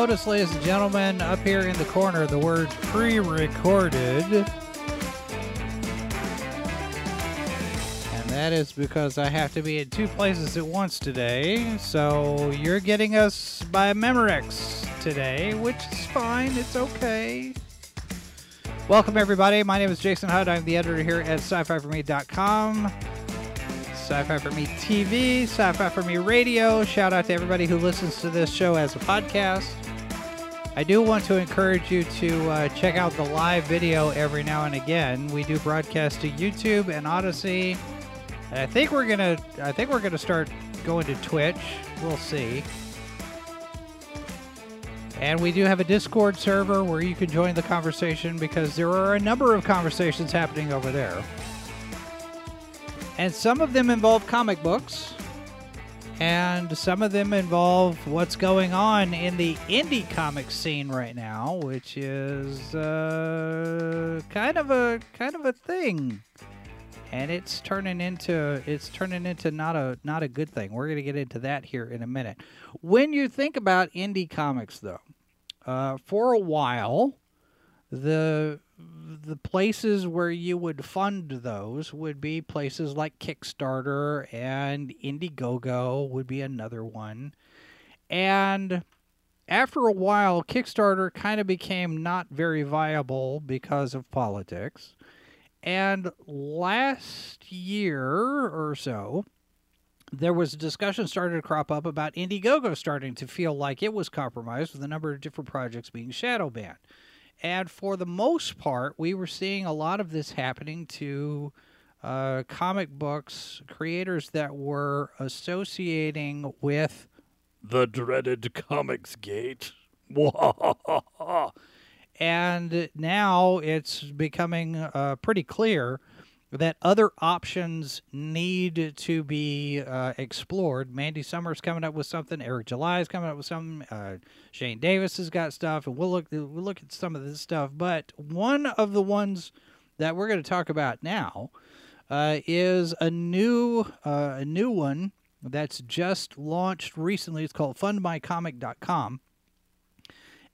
Notice, ladies and gentlemen, up here in the corner, the word pre recorded. And that is because I have to be in two places at once today. So you're getting us by Memorex today, which is fine. It's okay. Welcome, everybody. My name is Jason Hudd. I'm the editor here at sci-fi4me.com. Sci-Fi for Me TV, Sci-Fi for Me Radio. Shout out to everybody who listens to this show as a podcast. I do want to encourage you to uh, check out the live video every now and again. We do broadcast to YouTube and Odysee. And I think we're gonna. I think we're gonna start going to Twitch. We'll see. And we do have a Discord server where you can join the conversation because there are a number of conversations happening over there. And some of them involve comic books, and some of them involve what's going on in the indie comic scene right now, which is uh, kind of a kind of a thing. And it's turning into it's turning into not a not a good thing. We're going to get into that here in a minute. When you think about indie comics, though, uh, for a while, the the places where you would fund those would be places like Kickstarter and Indiegogo would be another one. And after a while, Kickstarter kind of became not very viable because of politics. And last year or so, there was a discussion started to crop up about Indiegogo starting to feel like it was compromised with a number of different projects being shadow banned. And for the most part, we were seeing a lot of this happening to uh, comic books creators that were associating with the dreaded Comics Gate. and now it's becoming uh, pretty clear that other options need to be uh, explored. Mandy Summers coming up with something. Eric July is coming up with something. Uh, Shane Davis has got stuff, and we'll look we'll look at some of this stuff. But one of the ones that we're going to talk about now uh, is a new uh, a new one that's just launched recently. It's called FundMyComic.com.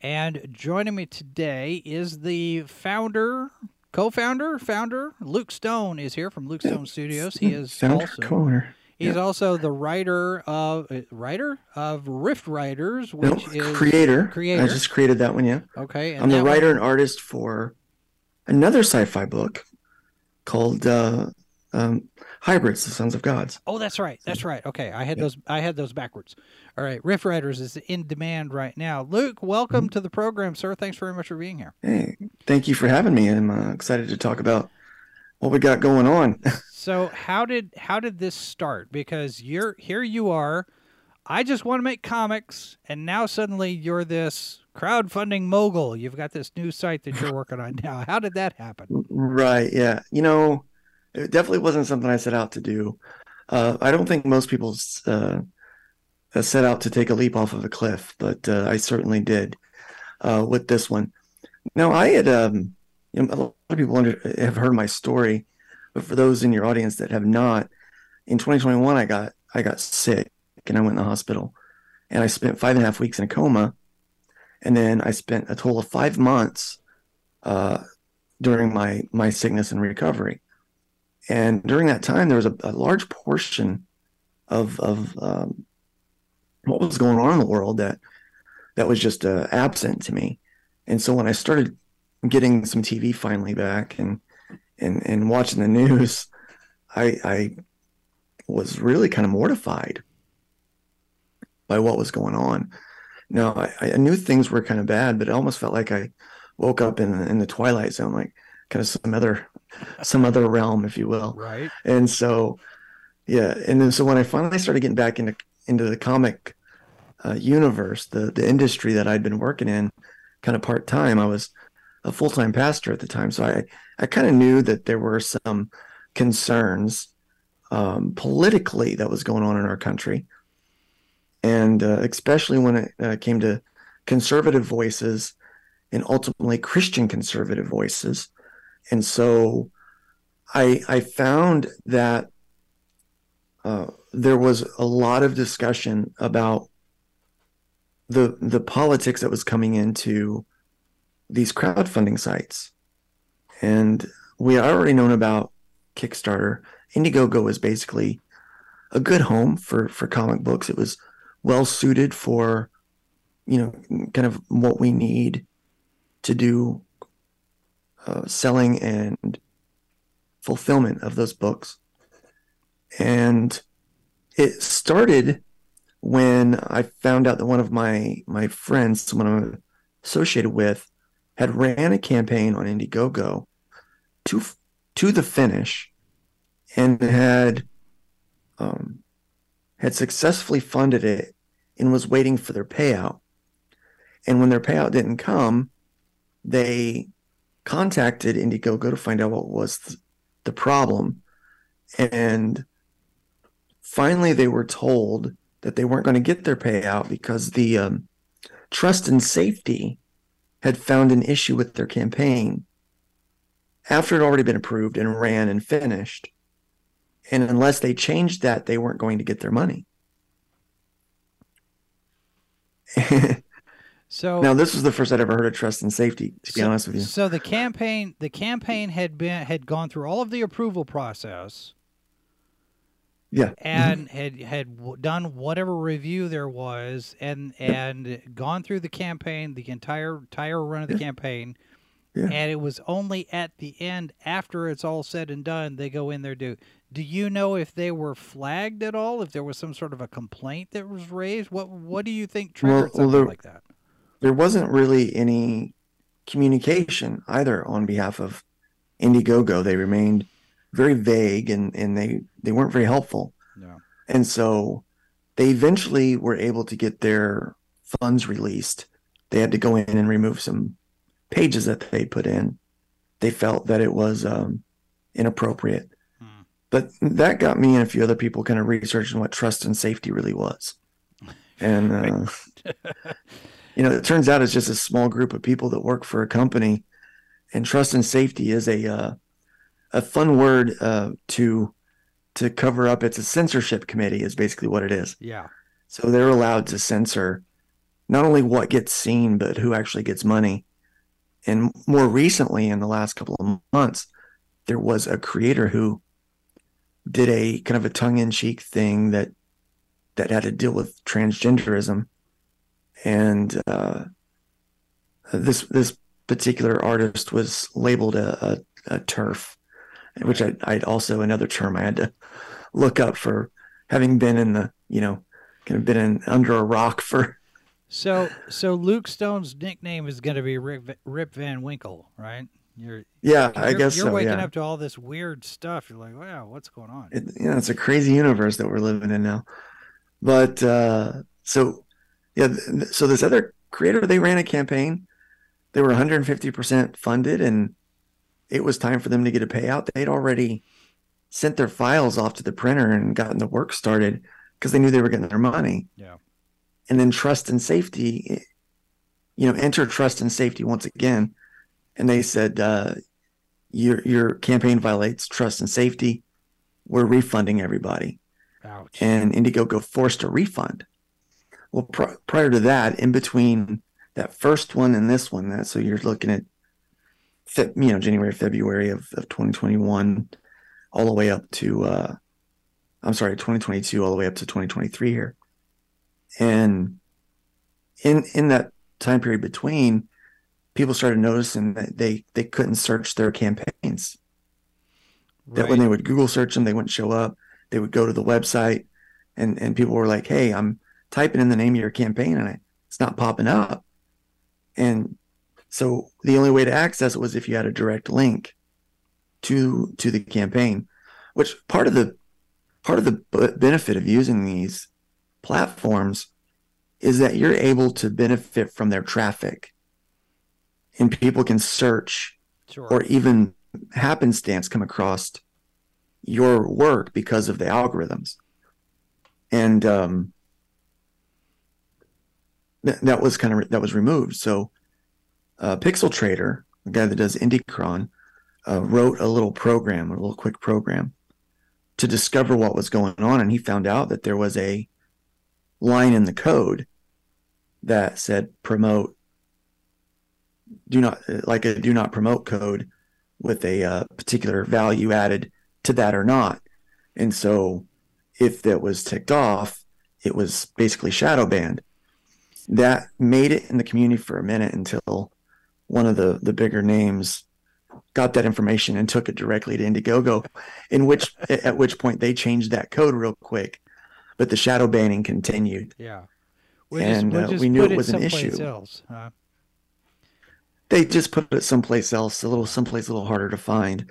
And joining me today is the founder, co-founder, founder Luke Stone is here from Luke Stone Studios. He is Founder, also co-owner. he's Yeah. also the writer of uh, writer of Rift Riders, No, which is creator. Creator. I just created that one, yeah. okay. I'm the that one- writer and artist for another sci-fi book called uh, um, Hybrids, the Sons of Gods. Oh, that's right. That's right. Okay, I had those. I had those backwards. All right, Rift Riders is in demand right now. Luke, welcome Mm-hmm. to the program, sir. Thanks very much for being here. Hey, thank you for having me. I'm uh, excited to talk about what we got going on. So, how did how did this start? Because you're here. You are. I just want to make comics, and now suddenly you're this crowdfunding mogul. You've got this new site that you're working on now. How did that happen? Right, yeah. You know, it definitely wasn't something I set out to do. Uh, I don't think most people uh, uh, set out to take a leap off of a cliff, but uh, I certainly did uh, with this one. Now, I had, um, you know, a lot of people under, have heard my story, but for those in your audience that have not, in 2021, I got I got sick and I went in the hospital, and I spent five and a half weeks in a coma, and then I spent a total of five months uh, during my my sickness and recovery. And during that time, there was a, a large portion of of um, what was going on in the world that that was just uh, absent to me. And so when I started getting some TV finally back and and and watching the news, I I was really kind of mortified by what was going on. Now I, I knew things were kind of bad, but it almost felt like I woke up in in the twilight zone, like kind of some other some other realm, if you will. Right. And so, yeah, and then so when I finally started getting back into into the comic uh, universe, the the industry that I'd been working in, kind of part time. I was a full time pastor at the time, so I I kind of knew that there were some concerns um, politically that was going on in our country, and uh, especially when it uh, came to conservative voices and ultimately Christian conservative voices, and so I I found that. Uh, there was a lot of discussion about the the politics that was coming into these crowdfunding sites. And we already known about Kickstarter. Indiegogo was basically a good home for for comic books. It was well suited for you know kind of what we need to do uh, selling and fulfillment of those books. And it started when I found out that one of my my friends, someone I'm associated with, had ran a campaign on Indiegogo to to the finish, and had um, had successfully funded it and was waiting for their payout. And when their payout didn't come, they contacted Indiegogo to find out what was the problem, and finally they were told that they weren't going to get their payout because the um, trust and safety had found an issue with their campaign after it had already been approved and ran and finished. And unless they changed that, they weren't going to get their money. so now this was the first I'd ever heard of trust and safety, to be so, honest with you. So the campaign the campaign had been had gone through all of the approval process yeah. And had had done whatever review there was, and and gone through the campaign, the entire entire run of the yeah. campaign. Yeah. And it was only at the end, after it's all said and done, they go in there. Do do you know if they were flagged at all? If there was some sort of a complaint that was raised? What what do you think triggered well, something like that? There wasn't really any communication either on behalf of Indiegogo. They remained very vague and, and they, they weren't very helpful. Yeah. And so they eventually were able to get their funds released. They had to go in and remove some pages that they put in. They felt that it was um, inappropriate. Hmm. But that got me and a few other people kind of researching what trust and safety really was. And, uh, you know, it turns out it's just a small group of people that work for a company. And trust and safety is a, uh, a fun word uh, to to cover up. It's a censorship committee, is basically what it is. Yeah. So they're allowed to censor not only what gets seen, but who actually gets money. And more recently, in the last couple of months, there was a creator who did a kind of a tongue-in-cheek thing that that had to deal with transgenderism, and uh, this this particular artist was labeled a, a, a TERF, which I, I'd also another term I had to look up for having been in the, you know, kind of been in under a rock for. So, so Luke Stone's nickname is going to be Rip, Rip Van Winkle, right? You're, yeah, you're, I guess you're so, waking yeah. up to all this weird stuff. You're like, wow, what's going on? It, you know, it's a crazy universe that we're living in now. But uh, so, yeah, so this other creator, they ran a campaign. They were 150% funded, and it was time for them to get a payout. They'd already sent their files off to the printer and gotten the work started because they knew they were getting their money. Yeah. And then trust and safety, you know, enter trust and safety once again. And they said, uh, your your campaign violates trust and safety. We're refunding everybody. Ouch. And Indiegogo forced a refund. Well, pr- prior to that, in between that first one and this one, that so you're looking at you know January February of, of 2021 all the way up to uh I'm sorry 2022 all the way up to 2023 here. And in in that time period between people started noticing that they they couldn't search their campaigns. Right. that when they would google search them they wouldn't show up. They would go to the website and and people were like hey i'm typing in the name of your campaign and it's not popping up and so the only way to access it was if you had a direct link to to the campaign, which part of the part of the benefit of using these platforms is that you're able to benefit from their traffic and people can search Sure. or even happenstance come across your work because of the algorithms. And um, th- that was kind of re- that was removed. So uh, Pixel Trader, the guy that does Indicron, uh, wrote a little program, a little quick program, to discover what was going on, and he found out that there was a line in the code that said promote do not like a do not promote code with a uh, particular value added to that or not and so if that was ticked off it was basically shadow banned that made it in the community for a minute until one of the the bigger names got that information and took it directly to Indiegogo in which at which point they changed that code real quick but the shadow banning continued yeah. and, we'll uh, we knew it was an issue. Else. huh? they just put it someplace else a little someplace a little harder to find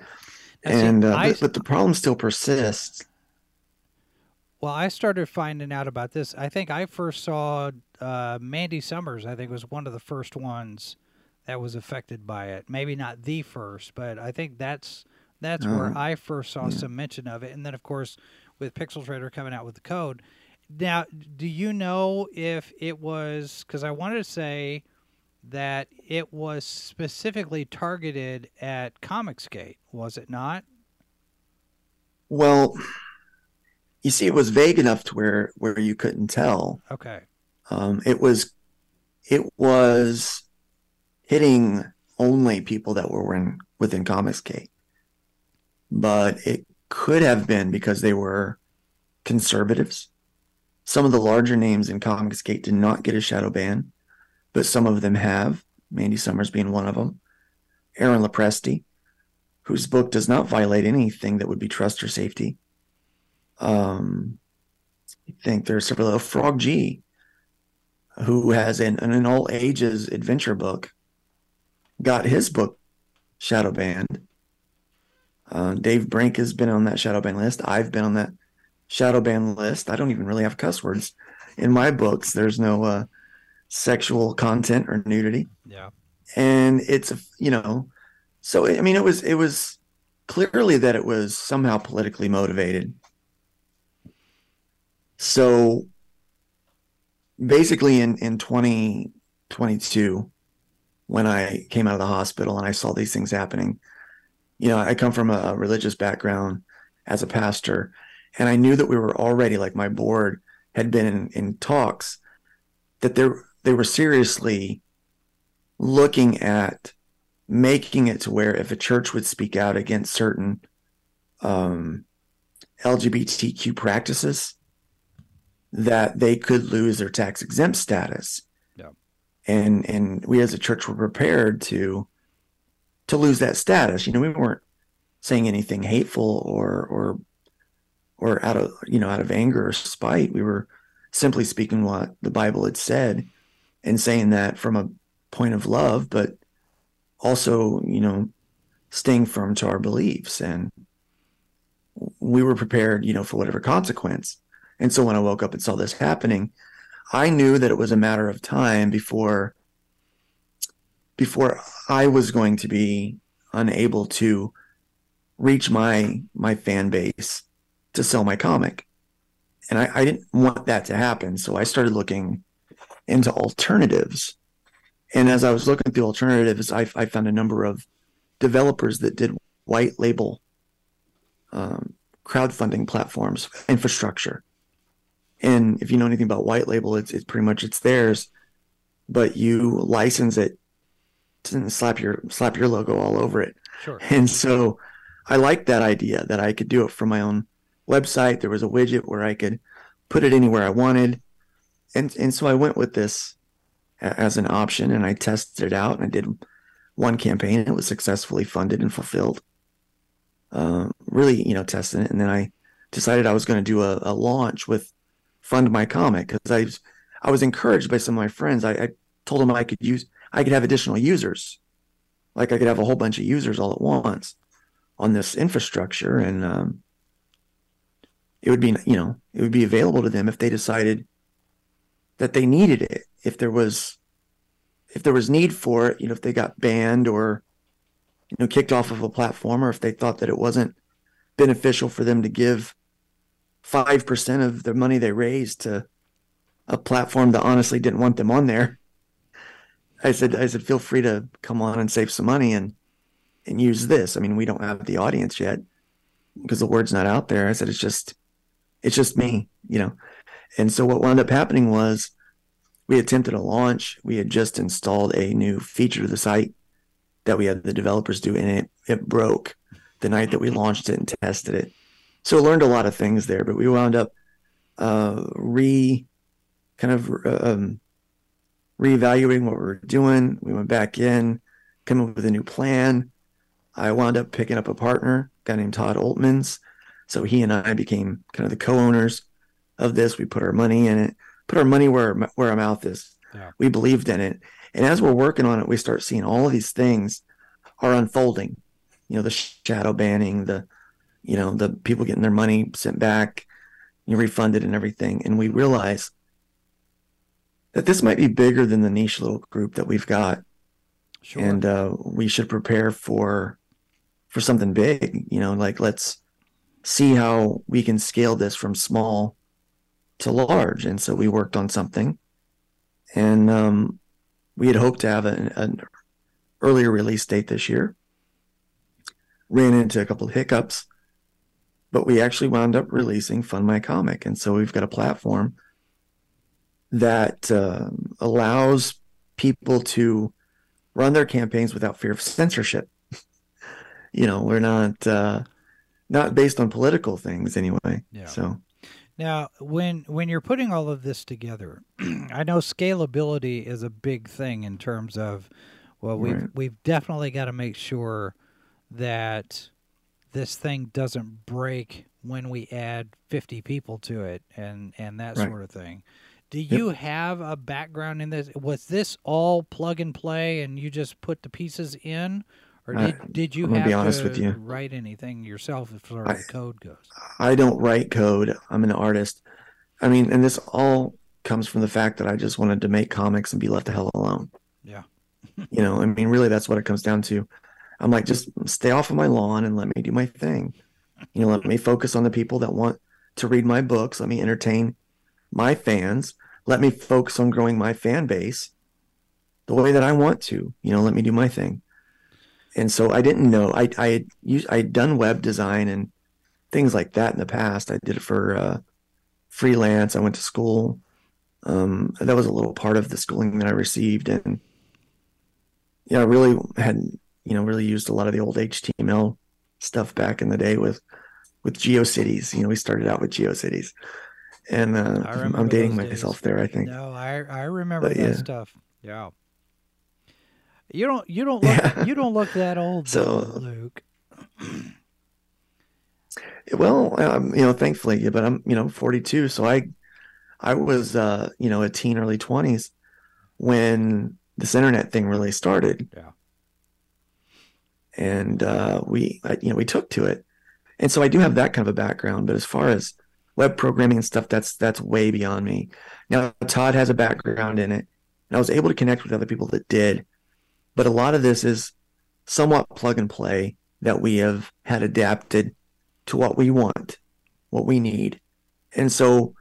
Now, see, and uh, I- but, but the problem still persists Well, I started finding out about this. I think I first saw uh, Mandy Summers. I think was one of the first ones that was affected by it. Maybe not the first, but I think that's that's where Uh, I first saw some mention of it. And then, of course, with Pixel Trader coming out with the code. Now, do you know if it was because I wanted to say that it was specifically targeted at Comicsgate, was it not? Well, you see, it was vague enough to where where you couldn't tell. Okay. Um, it was it was hitting only people that were in within Comicsgate, but it could have been because they were conservatives. Some of the larger names in Comicsgate did not get a shadow ban, but some of them have. Mandy Summers being one of them. Aaron Lopresti, whose book does not violate anything that would be trust or safety. Um, I think there's several. oh, Frog G, who has an, an all ages adventure book, got his book shadow banned. Uh, Dave Brink has been on that shadow ban list. I've been on that shadow ban list. I don't even really have cuss words in my books. There's no uh, sexual content or nudity Yeah. and it's you know so i mean it was it was clearly that it was somehow politically motivated so basically in in 2022 when i came out of the hospital and i saw these things happening you know i come from a religious background as a pastor and i knew that we were already like my board had been in, in talks that they they were seriously looking at making it to where if a church would speak out against certain um, LGBTQ practices, that they could lose their tax exempt status. Yeah. And and we as a church were prepared to to lose that status. You know, we weren't saying anything hateful or or or out of you know out of anger or spite. We were simply speaking what the Bible had said and saying that from a point of love, but also, you know, staying firm to our beliefs. And we were prepared, you know, for whatever consequence. And so when I woke up and saw this happening, I knew that it was a matter of time before before I was going to be unable to reach my my fan base to sell my comic. And I, I didn't want that to happen. So I started looking into alternatives. And as I was looking through alternatives, I, I found a number of developers that did white label um, crowdfunding platforms, infrastructure. And if you know anything about white label, it's it's pretty much it's theirs, but you license it and slap your slap your logo all over it. Sure. And so I liked that idea that I could do it from my own website. There was a widget where I could put it anywhere I wanted. And and so I went with this as an option and I tested it out and I did one campaign and it was successfully funded and fulfilled. Um, really, you know, testing it. And then I decided I was going to do a, a launch with Fund My Comic because I was, I was encouraged by some of my friends. I, I told them I could use, I could have additional users. Like I could have a whole bunch of users all at once on this infrastructure and um, it would be, you know, it would be available to them if they decided that they needed it if there was if there was need for it you know if they got banned or you know kicked off of a platform or if they thought that it wasn't beneficial for them to give 5% of the money they raised to a platform that honestly didn't want them on there i said i said feel free to come on and save some money and and use this i mean we don't have the audience yet because the word's not out there i said it's just it's just me you know and so what wound up happening was we attempted a launch. We had just installed a new feature to the site that we had the developers do, and it, it broke the night that we launched it and tested it. So learned a lot of things there, but we wound up uh, re kind of um, reevaluating what we were doing. We went back in, came up with a new plan. I wound up picking up a partner, a guy named Todd Oltmans. So he and I became kind of the co-owners of this. We put our money in it, put our money where where our mouth is. Yeah. We believed in it, and as we're working on it, we start seeing all of these things are unfolding. You know, the shadow banning, the you know, the people getting their money sent back, you know, refunded, and everything, and we realize that this might be bigger than the niche little group that we've got. Sure. And uh, we should prepare for for something big. You know, like let's see how we can scale this from small to large. And so we worked on something, and um, we had hoped to have an, an earlier release date this year. Ran into a couple of hiccups, but we actually wound up releasing Fund My Comic, and so we've got a platform that uh, allows people to run their campaigns without fear of censorship. you know, we're not uh, not based on political things anyway. Yeah. So now, when when you're putting all of this together, I know scalability is a big thing in terms of well, we've right. we've definitely got to make sure that this thing doesn't break when we add 50 people to it and and that right. sort of thing. Do you yep. have a background in this? Was this all plug and play and you just put the pieces in or did, I, did you have be honest to with you. write anything yourself as far as code goes? I don't write code. I'm an artist. I mean, and this all comes from the fact that I just wanted to make comics and be left the hell alone. Yeah. you know, I mean, really, that's what it comes down to. I'm like, just stay off of my lawn and let me do my thing. You know, let me focus on the people that want to read my books. Let me entertain my fans. Let me focus on growing my fan base the way that I want to. You know, let me do my thing and so I didn't know. I I had used, I had done web design and things like that in the past. I did it for uh, freelance. I went to school. Um, that was a little part of the schooling that I received, and yeah, I really had you know really used a lot of the old HTML stuff back in the day with with GeoCities. You know, we started out with GeoCities, and uh, I'm dating myself there. I think. No, I I remember but, that yeah. stuff. Yeah. You don't. You don't look. Yeah. You don't look that old, so, Luke. well, um, you know, thankfully, but I'm, you know, 42, so I, I was, uh, you know, a teen, early 20s when this internet thing really started. Yeah. And uh, we, you know, we took to it, and so I do have that kind of a background. But as far as web programming and stuff, that's that's way beyond me. Now Todd has a background in it, and I was able to connect with other people that did but a lot of this is somewhat plug and play that we have had adapted to what we want, what we need. And so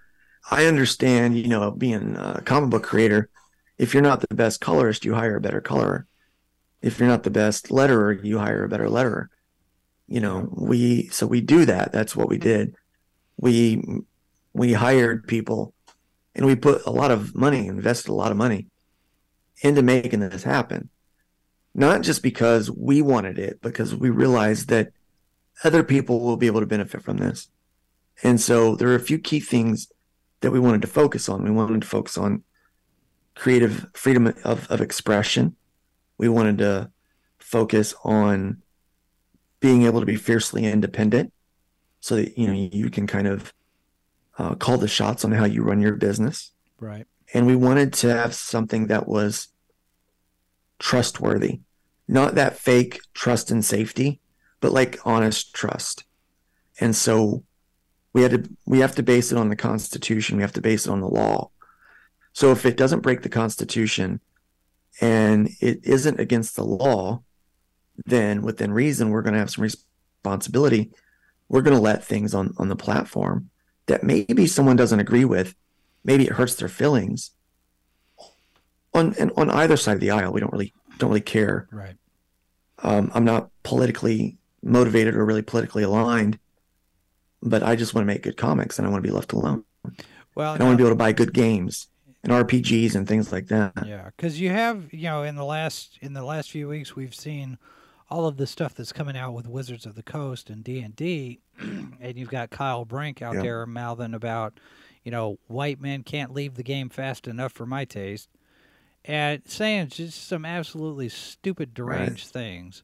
I understand, you know, being a comic book creator, if you're not the best colorist, you hire a better colorer. If you're not the best letterer, you hire a better letterer. You know, we so we do that. That's what we did. We we hired people and we put a lot of money, invested a lot of money into making this happen not just because we wanted it, because we realized that other people will be able to benefit from this. And so there are a few key things that we wanted to focus on. We wanted to focus on creative freedom of, of expression. We wanted to focus on being able to be fiercely independent so that you know you can kind of uh, call the shots on how you run your business. Right. And we wanted to have something that was trustworthy. Not that fake trust and safety, but like honest trust. And so we had to we have to base it on the Constitution. We have to base it on the law. So if it doesn't break the Constitution and it isn't against the law, then within reason, we're going to have some responsibility. We're going to let things on on the platform that maybe someone doesn't agree with, maybe it hurts their feelings. On and on either side of the aisle, we don't really don't really care. Right. Um, I'm not politically motivated or really politically aligned, but I just want to make good comics and I want to be left alone. Well, and I want to be able to buy good games and RPGs and things like that. Yeah, because you have you know in the last in the last few weeks we've seen all of the stuff that's coming out with Wizards of the Coast and D and D, and you've got Kyle Brink out Yeah. there mouthing about, you know, white men can't leave the game fast enough for my taste, and saying just some absolutely stupid, deranged things.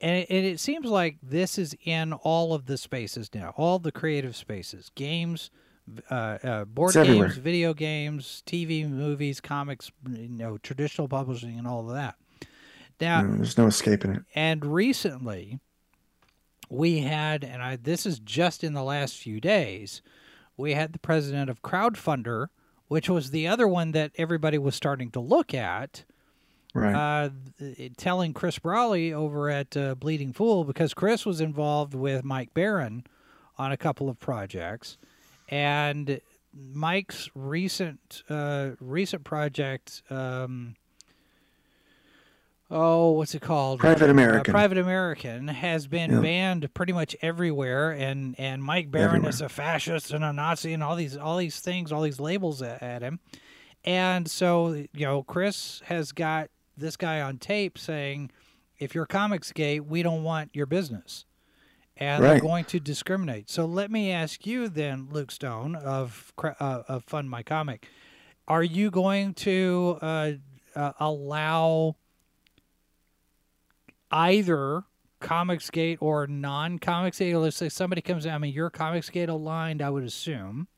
And it, and it seems like this is in all of the spaces now, all the creative spaces, games, uh, uh, board It's everywhere. games, video games, TV, movies, comics, you know, traditional publishing, and all of that. Now, No, there's no escaping it. and recently, we had, and I, this is just in the last few days, we had the president of Crowdfundr, which was the other one that everybody was starting to look at, Right. uh, telling Chris Braly over at uh, Bleeding Fool because Chris was involved with Mike Baron on a couple of projects, and Mike's recent uh, recent project. Um, oh, what's it called? Private Uh, American. Private American has been Yeah. banned pretty much everywhere, and and Mike Baron Everywhere. is a fascist and a Nazi and all these all these things, all these labels at, at him. And so, you know, Chris has got this guy on tape saying, if you're Comics Gate, we don't want your business. And they're going to discriminate. So let me ask you then, Luke Stone of uh, of Fund My Comic, are you going to uh, uh, allow either Comics Gate or non Comics Gate? Let's say somebody comes in. I mean, you're Comics Gate aligned, I would assume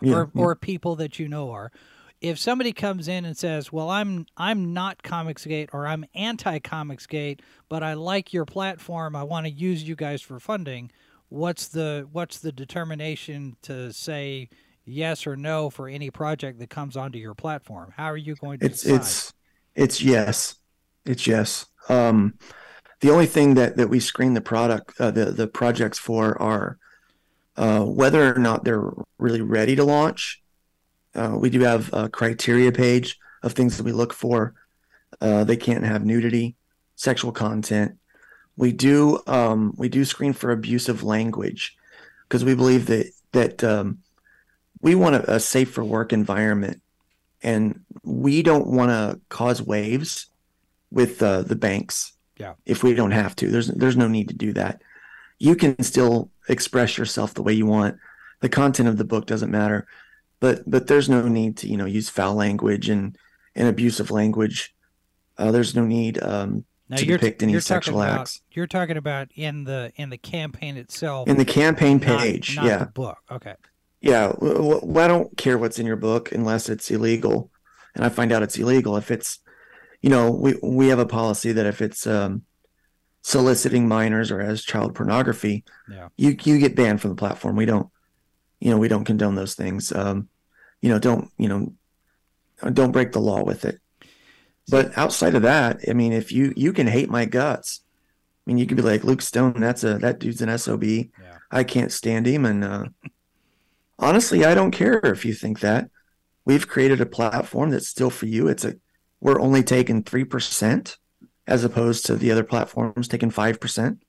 yeah, or, yeah. or people that you know are. If somebody comes in and says, "Well, I'm I'm not Comicsgate or I'm anti-Comicsgate, but I like your platform. I want to use you guys for funding." What's the what's the determination to say yes or no for any project that comes onto your platform? How are you going to it's decide? it's it's yes it's yes um the only thing that that we screen the product uh, the the projects for are uh whether or not they're really ready to launch uh, we do have a criteria page of things that we look for uh, they can't have nudity sexual content we do um we do screen for abusive language because we believe that that um we want a, a safe for work environment and we don't want to cause waves with uh, the banks. Yeah. If we don't have to, there's there's no need to do that. You can still express yourself the way you want. The content of the book doesn't matter, but but there's no need to you know use foul language and and abusive language. Uh, there's no need um, now to you're, depict any you're sexual about, acts You're talking about in the in the campaign itself, in the campaign page. not yeah, the book. Okay. Yeah, I don't care what's in your book unless it's illegal, and I find out it's illegal. If it's, you know, we we have a policy that if it's um, soliciting minors or as child pornography, Yeah. you you get banned from the platform. We don't, you know, we don't condone those things. Um, you know, don't you know, don't break the law with it. But outside of that, I mean, if you you can hate my guts, I mean, you could be like Luke Stone. That's a that dude's an sob. Yeah. I can't stand him. And uh, honestly, I don't care if you think that. We've created a platform that's still for you. It's a we're only taking three percent as opposed to the other platforms taking five percent.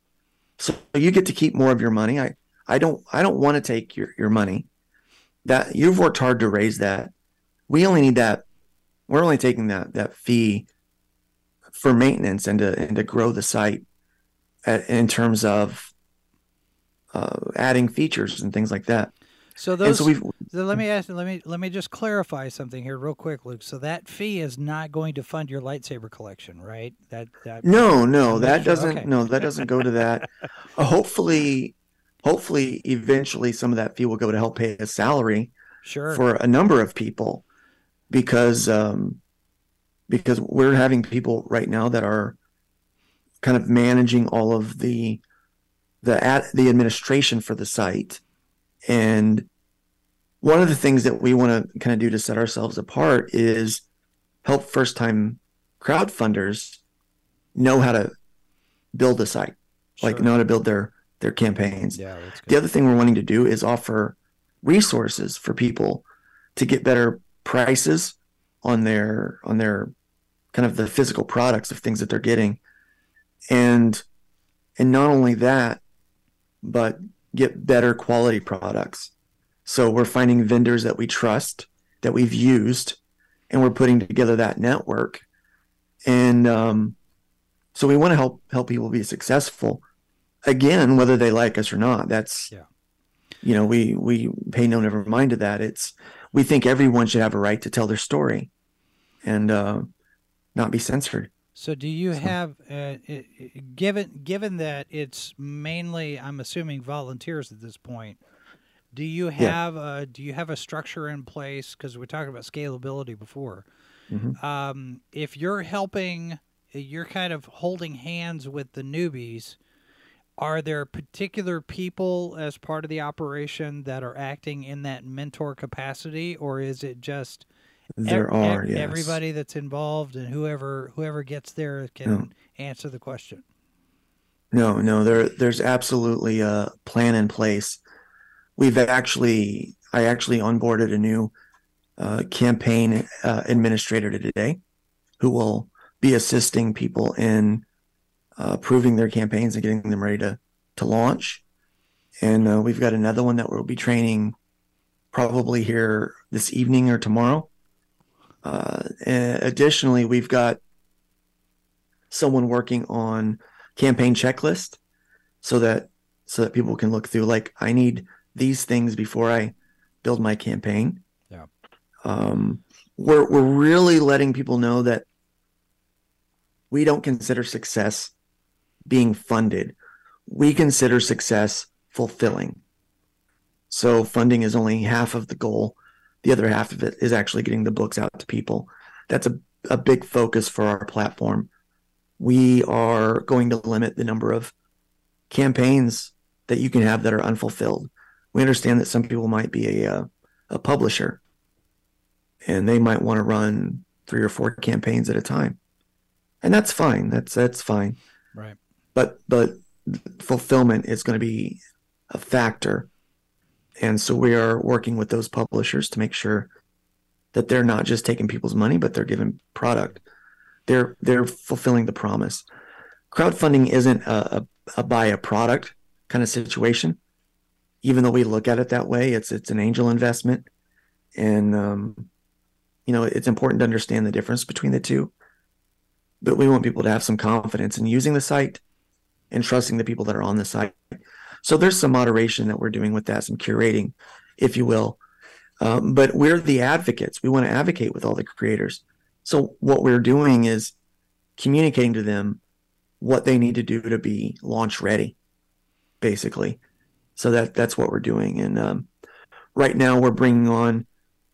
So you get to keep more of your money. I I don't I don't want to take your, your money. That you've worked hard to raise that. We only need that. We're only taking that that fee for maintenance and to and to grow the site at, in terms of uh, adding features and things like that. So And those so we've So let me ask. Let me let me just clarify something here, real quick, Luke. So that fee is not going to fund your lightsaber collection, right? That that. no no that doesn't Okay. no that doesn't go to that. Uh, hopefully, hopefully eventually some of that fee will go to help pay a salary Sure. for a number of people because um because we're having people right now that are kind of managing all of the the ad, the administration for the site and one of the things that we want to kind of do to set ourselves apart is help first time crowdfunders know how to build a site, sure. like know how to build their their campaigns. Yeah, the other thing we're wanting to do is offer resources for people to get better prices on their on their kind of the physical products of things that they're getting. And and not only that but get better quality products. So we're finding vendors that we trust that we've used and we're putting together that network. And um, so we want to help help people be successful again whether they like us or not that's yeah you know we we pay no never mind to that it's we think everyone should have a right to tell their story and uh, not be censored. So, do you so. have, uh, given given that it's mainly, I'm assuming, volunteers at this point? Do you have yeah. a, do you have a structure in place? Because we talked about scalability before. Mm-hmm. Um, if you're helping, you're kind of holding hands with the newbies. Are there particular people as part of the operation that are acting in that mentor capacity, or is it just there are yes. everybody that's involved and whoever whoever gets there can no. answer the question. No, no, there there's absolutely a plan in place. We've actually I actually onboarded a new uh, campaign uh, administrator today who will be assisting people in uh, approving their campaigns and getting them ready to to launch. And uh, we've got another one that we'll be training probably here this evening or tomorrow uh, additionally, we've got someone working on campaign checklist so that so that people can look through like I need these things before I build my campaign. Yeah. Um, we're we're really letting people know that we don't consider success being funded. We consider success fulfilling. So funding is only half of the goal the other half of it is actually getting the books out to people. That's a, a big focus for our platform. We are going to limit the number of campaigns that you can have that are unfulfilled. We understand that some people might be a, a publisher and they might want to run three or four campaigns at a time. And that's fine. That's that's fine. Right. But but fulfillment is going to be a factor and so we are working with those publishers to make sure that they're not just taking people's money, but they're giving product. They're they're fulfilling the promise. Crowdfunding isn't a, a, a buy a product kind of situation. Even though we look at it that way, it's it's an angel investment, and um, you know it's important to understand the difference between the two. But we want people to have some confidence in using the site and trusting the people that are on the site so there's some moderation that we're doing with that, some curating, if you will. Um, but we're the advocates. We want to advocate with all the creators. So what we're doing is communicating to them what they need to do to be launch ready, basically. So that that's what we're doing. And um, right now we're bringing on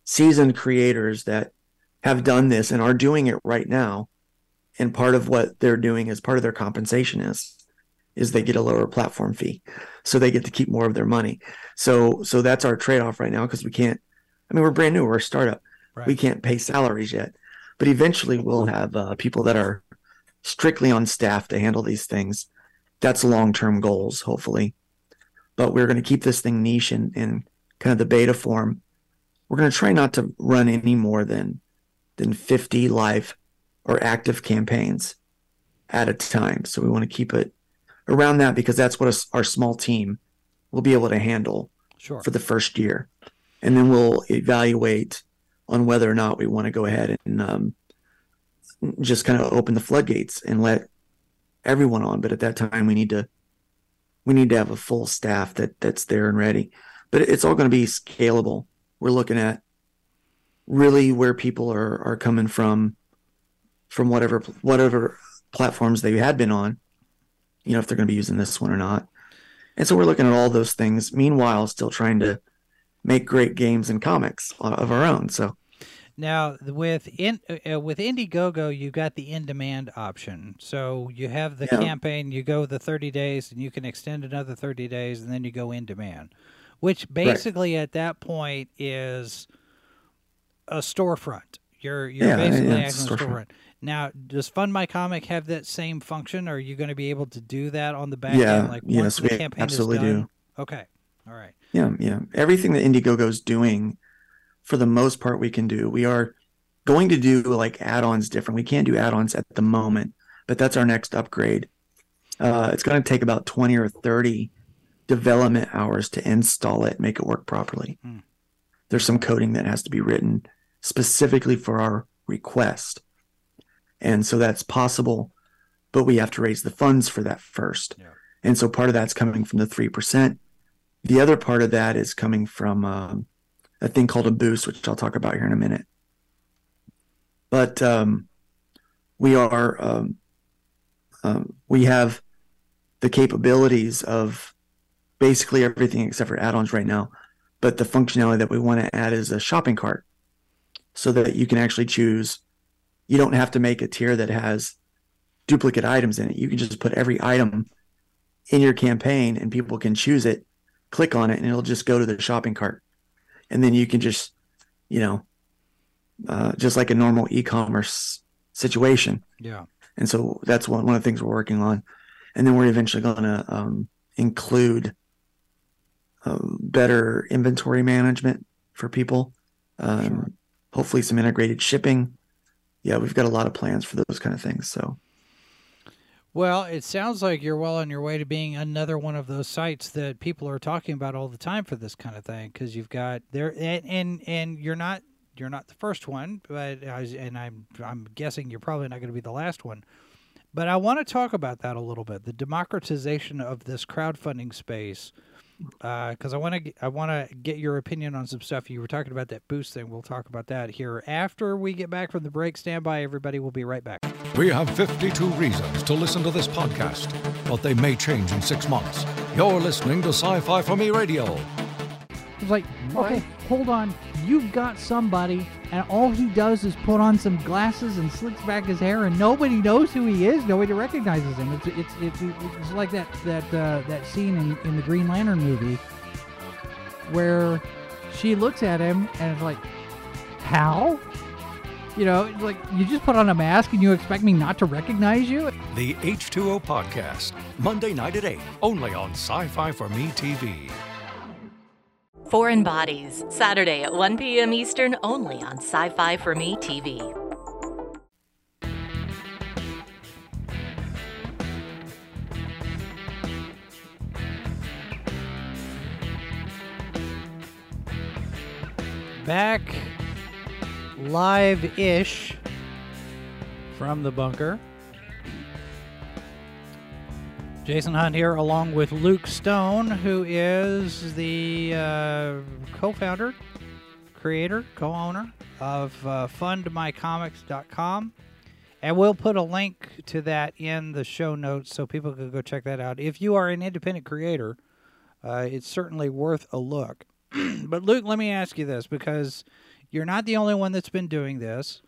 seasoned creators that have done this and are doing it right now. And part of what they're doing is part of their compensation is is they get a lower platform fee. So they get to keep more of their money. So so that's our trade-off right now because we can't i mean we're brand new we're a startup. Right. we can't pay salaries yet. But eventually we'll have uh, people that are strictly on staff to handle these things. That's long-term goals hopefully. But we're going to keep this thing niche in, in kind of the beta form. We're going to try not to run any more than than 50 live or active campaigns at a time. So we want to keep it around that because that's what a, our small team will be able to handle sure. for the first year. And then we'll evaluate on whether or not we want to go ahead and um, just kind of open the floodgates and let everyone on. But at that time, we need to we need to have a full staff that that's there and ready. But it's all going to be scalable. We're looking at really where people are are coming from from whatever whatever platforms they had been on you know, if they're going to be using this one or not. And so we're looking at all those things. Meanwhile, still trying to make great games and comics of our own. So now with in uh, with Indiegogo, you got the in-demand option. So you have the yeah. campaign, you go the 30 days, and you can extend another 30 days, and then you go in demand. which basically at that point is a storefront. You're you're Yeah, basically yeah, acting it's as a a storefront. storefront. Now, does Fund My Comic have that same function? Are you going to be able to do that on the back Yeah, end? Like yes, we campaign absolutely is done? do. Okay. All right. Yeah, yeah. Everything that Indiegogo's doing, for the most part, we can do. We are going to do like add-ons different. We can't do add-ons at the moment, but that's our next upgrade. Uh, it's going to take about twenty or thirty development hours to install it, make it work properly. Hmm. There's some coding that has to be written specifically for our request, and so that's possible, but we have to raise the funds for that first. Yeah. And so part of that's coming from the three percent. The other part of that is coming from um, a thing called a boost, which I'll talk about here in a minute. But um, we are um, um, we have the capabilities of basically everything except for add-ons right now. But the functionality that we want to add is a shopping cart, so that you can actually choose. You don't have to make a tier that has duplicate items in it. You can just put every item in your campaign, and people can choose it, click on it, and it'll just go to the shopping cart, and then you can just, you know, uh, just like a normal e-commerce situation. Yeah. And so that's one, one of the things we're working on. And then we're eventually going to um, include um, better inventory management for people. Um, Sure. Hopefully, some integrated shipping. Yeah, we've got a lot of plans for those kind of things. So, Well, it sounds like you're well on your way to being another one of those sites that people are talking about all the time for this kind of thing because you've got there and, and and you're not you're not the first one, but I and I'm I'm guessing you're probably not going to be the last one. But I want to talk about that a little bit, the democratization of this crowdfunding space, Uh, because I want to I want to get your opinion on some stuff. You were talking about that boost thing. We'll talk about that here after we get back from the break. Stand by, everybody. We'll be right back. We have 52 reasons to listen to this podcast, but they may change in six months. You're listening to Sci Fi for Me Radio. It's like, okay, hold on. You've got somebody, and all he does is put on some glasses and slicks back his hair, and nobody knows who he is. Nobody recognizes him. It's it's it's, it's like that that uh, that scene in, in the Green Lantern movie where she looks at him and it's like, how? You know, like you just put on a mask and you expect me not to recognize you? The H2O Podcast, Monday night at 8, only on Sci Fi for Me TV. Foreign Bodies, Saturday at 1 p.m. Eastern, only on Sci Fi for Me TV. back live ish from the bunker. Jason Hunt here, along with Luke Stone, who is the uh, co founder, creator, co owner of uh, FundMyComics.com. And we'll put a link to that in the show notes so people can go check that out. If you are an independent creator, uh, it's certainly worth a look. but Luke, let me ask you this because you're not the only one that's been doing this.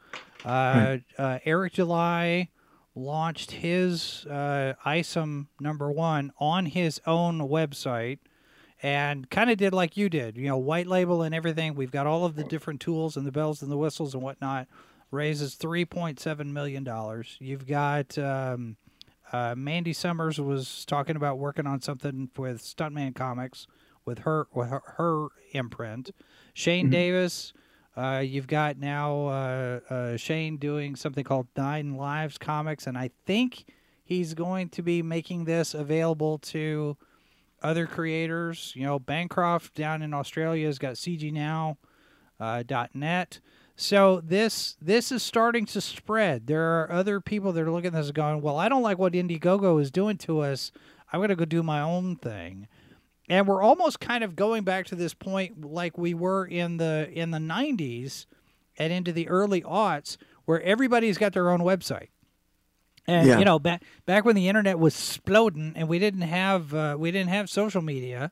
Uh, uh, Eric July launched his uh, ISOM number one on his own website and kind of did like you did, you know, white label and everything. We've got all of the different tools and the bells and the whistles and whatnot. Raises $3.7 million. You've got um, uh, Mandy Summers was talking about working on something with Stuntman Comics with her with her, her imprint. Shane Davis, uh, you've got now uh, uh, Shane doing something called Nine Lives Comics, and I think he's going to be making this available to other creators. You know, Bancroft down in Australia has got CGNow.net. uh, So this this is starting to spread. There are other people that are looking at this going, "Well, I don't like what Indiegogo is doing to us. I'm going to go do my own thing." And we're almost kind of going back to this point like we were in the in the 90s and into the early aughts where everybody's got their own website. And Yeah. you know, back back when the internet was exploding and we didn't have uh, we didn't have social media,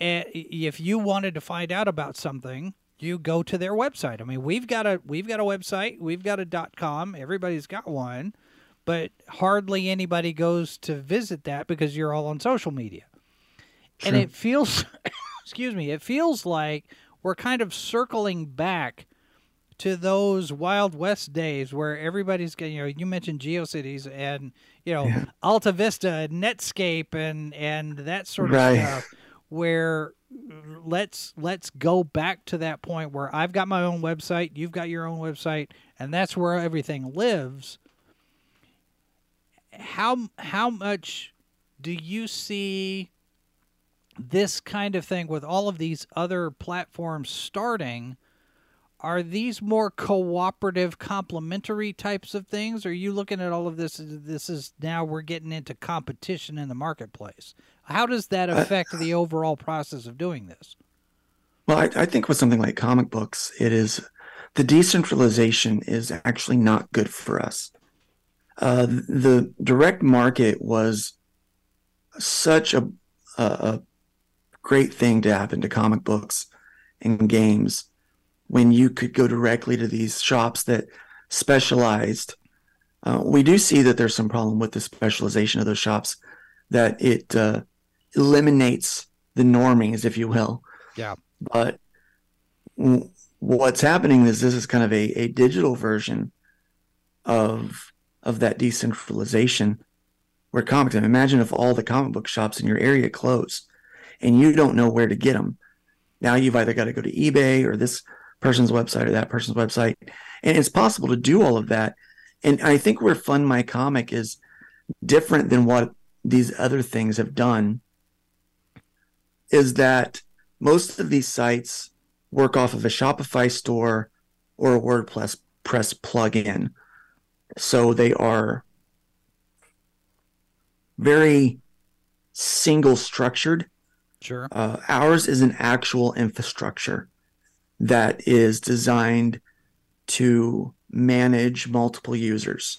eh, if you wanted to find out about something, you go to their website. I mean, we've got a we've got a website, we've got a dot com, everybody's got one, but hardly anybody goes to visit that because you're all on social media. And it feels excuse me, it feels like we're kind of circling back to those Wild West days where everybody's getting, you know, you mentioned GeoCities and, you know, Yeah. Alta Vista and Netscape and, and that sort of Right. stuff where uh, let's let's go back to that point where I've got my own website, you've got your own website, and that's where everything lives. How how much do you see this kind of thing with all of these other platforms starting? Are these more cooperative, complementary types of things? Or are you looking at all of this? This is now we're getting into competition in the marketplace. How does that affect the overall process of doing this? Well, I, I think with something like comic books, it is the decentralization is actually not good for us. Uh, the direct market was such a, a, a great thing to happen to comic books and games when you could go directly to these shops that specialized. Uh, we do see that there's some problem with the specialization of those shops, that it uh, eliminates the normings, if you will. Yeah. But w- what's happening is this is kind of a, a digital version of of that decentralization where comics imagine if all the comic book shops in your area close and you don't know where to get them now you've either got to go to ebay or this person's website or that person's website and it's possible to do all of that and i think where fund my comic is different than what these other things have done is that most of these sites work off of a Shopify store or a WordPress press plugin. So they are very single structured. Sure. Uh, ours is an actual infrastructure that is designed to manage multiple users.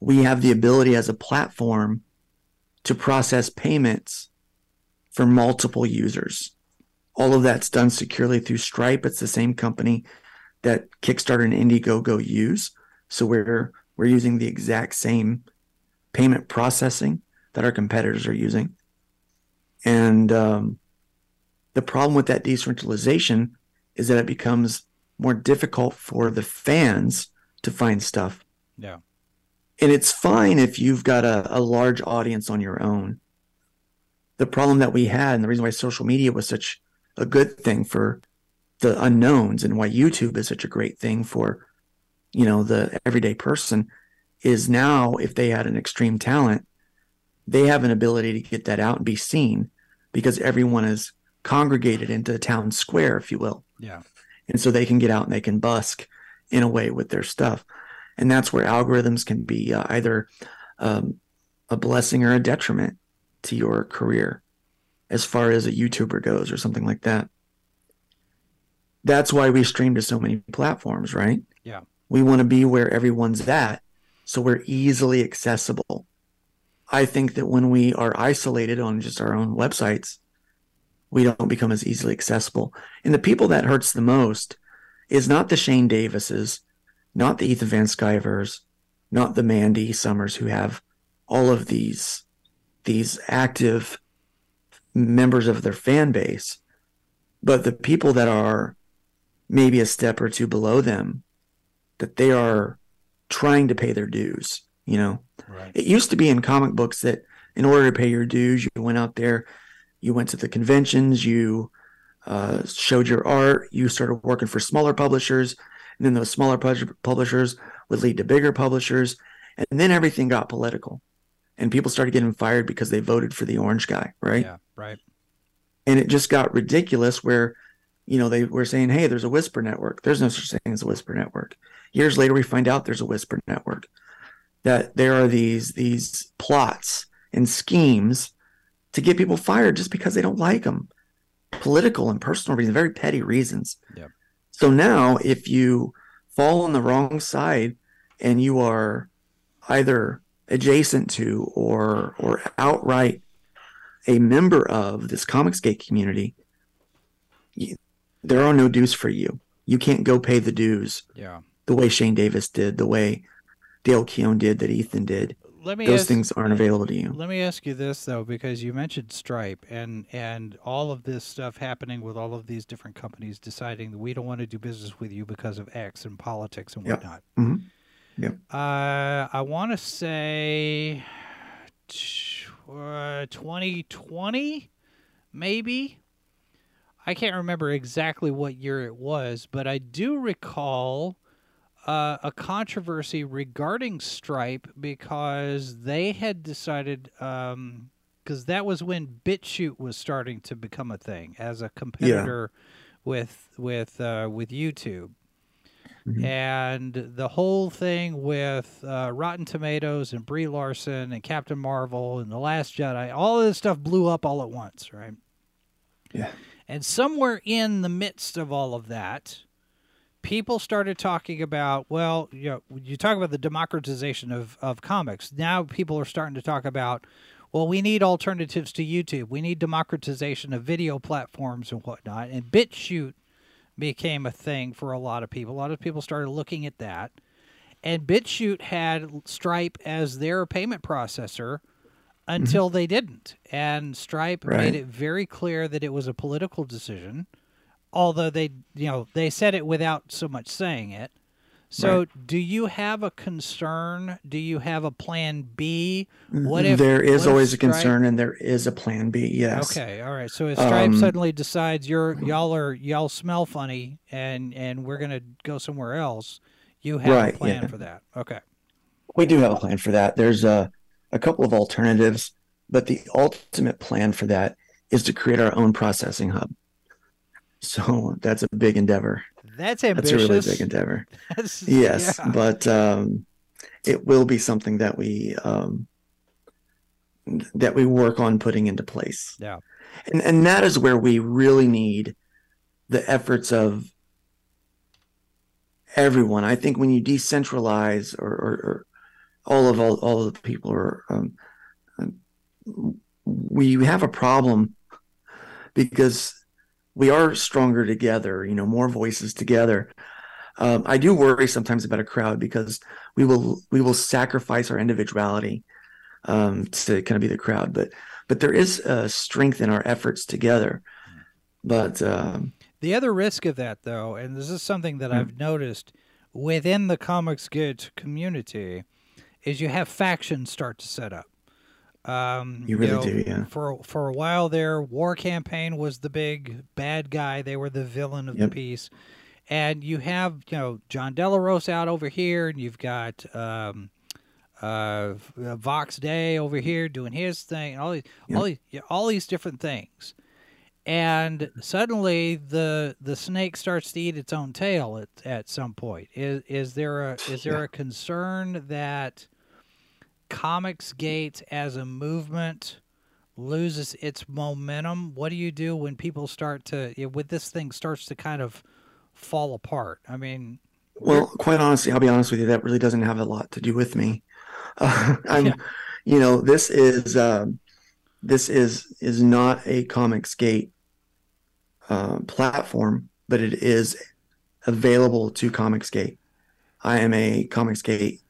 We have the ability as a platform to process payments for multiple users. All of that's done securely through Stripe. It's the same company that Kickstarter and Indiegogo use. So we're we're using the exact same payment processing that our competitors are using. And um, the problem with that decentralization is that it becomes more difficult for the fans to find stuff. Yeah. And it's fine if you've got a, a large audience on your own. The problem that we had, and the reason why social media was such a good thing for the unknowns and why YouTube is such a great thing for, you know, the everyday person is now if they had an extreme talent, they have an ability to get that out and be seen because everyone is congregated into a town square, if you will. Yeah. And so they can get out and they can busk in a way with their stuff. And that's where algorithms can be uh, either um, a blessing or a detriment to your career as far as a YouTuber goes or something like that. That's why we stream to so many platforms, right? Yeah. We want to be where everyone's at so we're easily accessible. I think that when we are isolated on just our own websites, we don't become as easily accessible. And the people that hurts the most is not the Shane Davises, not the Ethan Van Scivers, not the Mandy Summers who have all of these these active members of their fan base, but the people that are maybe a step or two below them, that they are trying to pay their dues, you know. Right. It used to be in comic books that in order to pay your dues, you went out there, you went to the conventions, you uh, showed your art, you started working for smaller publishers, and then those smaller pub- publishers would lead to bigger publishers, and then everything got political, and people started getting fired because they voted for the orange guy, right? Yeah. Right. and it just got ridiculous where you know they were saying hey there's a whisper network there's no such thing as a whisper network years later we find out there's a whisper network that there are these these plots and schemes to get people fired just because they don't like them political and personal reasons very petty reasons Yep. so now if you fall on the wrong side and you are either adjacent to or or outright a member of this Comicsgate community, you, there are no dues for you. You can't go pay the dues Yeah. the way Shane Davis did, the way Dale Keown did, that Ethan did. let me those ask, things aren't available to you. Let me ask you this though, because you mentioned Stripe and and all of this stuff happening with all of these different companies deciding that we don't want to do business with you because of X and politics and Yep. whatnot. Mhm. Yep. Uh, I want to say t- uh, 2020, maybe. I can't remember exactly what year it was, but I do recall uh, a controversy regarding Stripe because they had decided, because that was when BitChute was starting to become a thing as a competitor with with uh, with YouTube. Mhm. And the whole thing with uh, Rotten Tomatoes and Brie Larson and Captain Marvel and The Last Jedi, all of this stuff blew up all at once, right? Yeah. And somewhere in the midst of all of that, people started talking about, well, you know, you talk about the democratization of, of comics. Now people are starting to talk about, well, we need alternatives to YouTube. We need democratization of video platforms and whatnot. And BitChute became a thing for a lot of people. A lot of people started looking at that. And BitChute had Stripe as their payment processor mm-hmm. until they didn't. And Stripe Right. made it very clear that it was a political decision, although they, you know, they said it without so much saying it. So, Right. do you have a concern? Do you have a plan B? What if there is always a concern and there is a plan B? Yes. Okay, all right. So if Stripe Um, suddenly decides you're y'all are y'all smell funny and and we're gonna go somewhere else, you have Right, a plan yeah. for that. Okay. We do have a plan for that. There's a, a couple of alternatives, but the ultimate plan for that is to create our own processing hub. So that's a big endeavor. That's ambitious. That's a really big endeavor. That's- Yes, yeah. but um, it will be something that we um, that we work on putting into place. Yeah. and and that is where we really need the efforts of everyone. I think when you decentralize or, or, or all of all, all of the people are um, um, we have a problem because we are stronger together. You know, more voices together. Um, I do worry sometimes about a crowd because we will we will sacrifice our individuality um, to kind of be the crowd, but but there is uh, strength in our efforts together. But um, The other risk of that, though, and this is something that Hmm. I've noticed within the Comicsgate community, is you have factions start to set up. Um, You really know, do, yeah. For for a while there, War Campaign was the big bad guy. They were the villain of Yep. the piece, and you have you know Jon Del Arroz out over here, and you've got um, uh, Vox Day over here doing his thing. All these, all these, yeah, all these different things and suddenly the the snake starts to eat its own tail at, at some point is is there a is there Yeah. a concern that comics gate as a movement loses its momentum what do you do when people start to yeah, when this thing starts to kind of fall apart i mean well, quite honestly, I'll be honest with you, that really doesn't have a lot to do with me. Uh, I'm, Yeah. you know, this is um, this is is not a Comicsgate uh, platform, but it is available to Comicsgate. I am a Comicsgate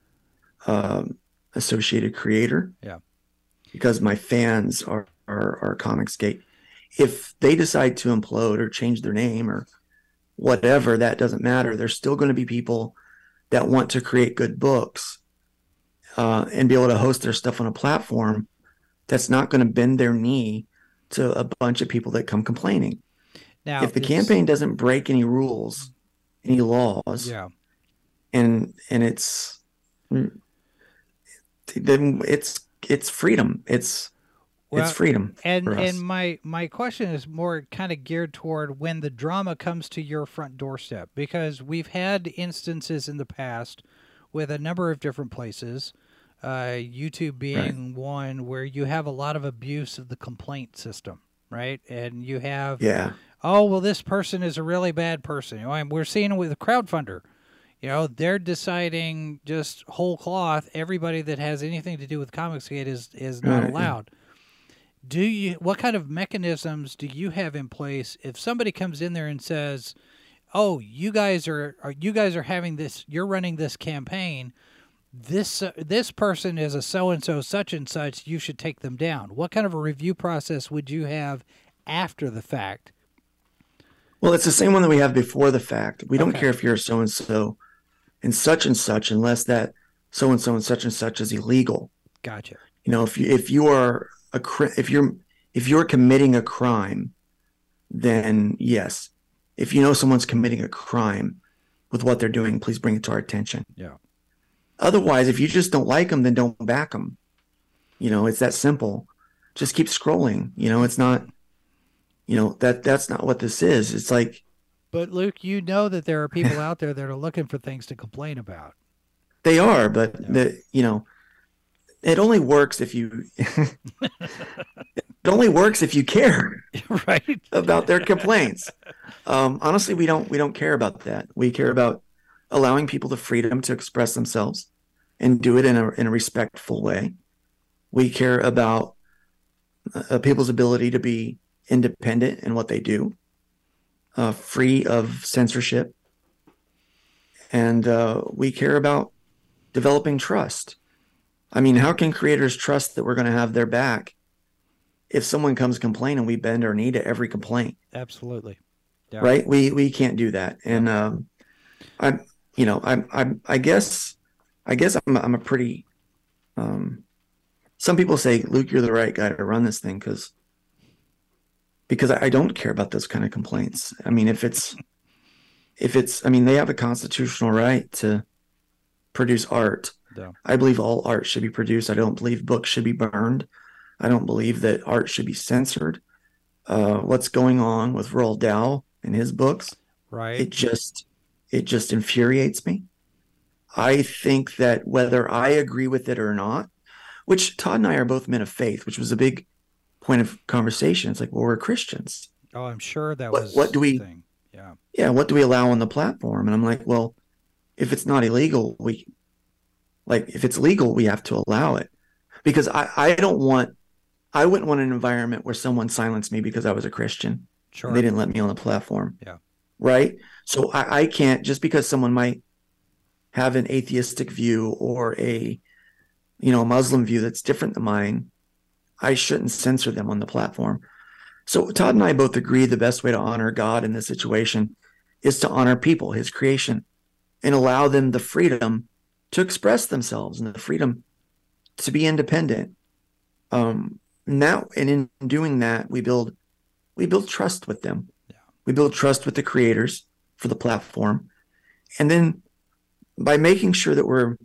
um, associated creator. Yeah. Because my fans are, are are Comicsgate. If they decide to implode or change their name or whatever, that doesn't matter. There's still going to be people that want to create good books uh, and be able to host their stuff on a platform that's not going to bend their knee to a bunch of people that come complaining. now if the it's- campaign doesn't break any rules, any laws, yeah and and it's then it's it's freedom. It's Well, it's freedom. and and my my question is more kind of geared toward when the drama comes to your front doorstep because we've had instances in the past with a number of different places uh, youtube being one where you have a lot of abuse of the complaint system right? And you have yeah, oh well this person is a really bad person. You know, we're seeing it with a Crowdfundr you know they're deciding just whole cloth everybody that has anything to do with comicsgate is is not Right, allowed do you what kind of mechanisms do you have in place if somebody comes in there and says oh you guys are, are you guys are having this you're running this campaign this uh, this person is a so and so such and such. You should take them down. What kind of a review process would you have after the fact? Well, it's the same one that we have before the fact. We don't care if you're so and so and such and such unless that so and so and such and such is illegal. Gotcha. You know, if you if you are a if you're if you're committing a crime, then yes. If you know someone's committing a crime with what they're doing, please bring it to our attention. Yeah. Otherwise, if you just don't like them, then don't back them. You know, it's that simple. Just keep scrolling. You know, it's not. You know that that's not what this is. It's like But Luke, you know that there are people out there that are looking for things to complain about. They are, but Yeah. the you know, it only works if you. it only works if you care right? about their complaints. Um, honestly, we don't we don't care about that. We care about allowing people the freedom to express themselves and do it in a in a respectful way. We care about uh, people's ability to be independent in what they do, uh, free of censorship, and uh, we care about developing trust. I mean, how can creators trust that we're going to have their back if someone comes complaining? And we bend our knee to every complaint Absolutely. Yeah. right we we can't do that and um i'm you know i'm i'm i guess i guess i'm i'm a pretty um some people say luke you're the right guy to run this thing because because I, don't care about those kind of complaints i mean if it's if it's i mean they have a constitutional right to produce art Yeah. i believe all art should be produced i don't believe books should be burned i don't believe that art should be censored uh, what's going on with Roald Dahl and his books. Right. It just it just infuriates me. I think that whether I agree with it or not, which Todd and I are both men of faith, which was a big point of conversation. It's like, well, we're Christians. oh, I'm sure that What- was what do we- thing. Yeah. Yeah, what do we allow on the platform? And I'm like, well, if it's not illegal, we like if it's legal, we have to allow it. Because I, I don't want I wouldn't want an environment where someone silenced me because I was a Christian. Sure. They didn't let me on the platform. Yeah. Right. So I, I can't just because someone might have an atheistic view or a, you know, a Muslim view that's different than mine. I shouldn't censor them on the platform. So Todd and I both agree the best way to honor God in this situation is to honor people, His creation, and allow them the freedom to express themselves and the freedom to be independent. Um, now, and in doing that, we build we build trust with them. Yeah. We build trust with the creators for the platform. And then by making sure that we're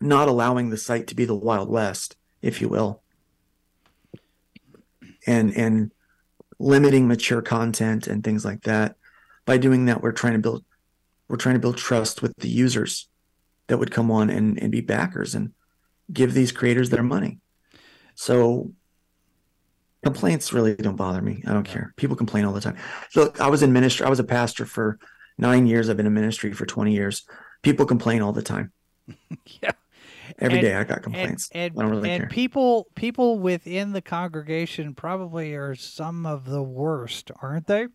not allowing the site to be the Wild West, if you will, and and limiting mature content and things like that. By doing that, we're trying to build we're trying to build trust with the users that would come on and, and be backers and give these creators their money. So complaints really don't bother me. I don't care. People complain all the time. Look, I was in ministry. I was a pastor for nine years. I've been in ministry for 20 years. People complain all the time. Yeah. Every And- day I got complaints. And, and, really and people people within the congregation probably are some of the worst, aren't they?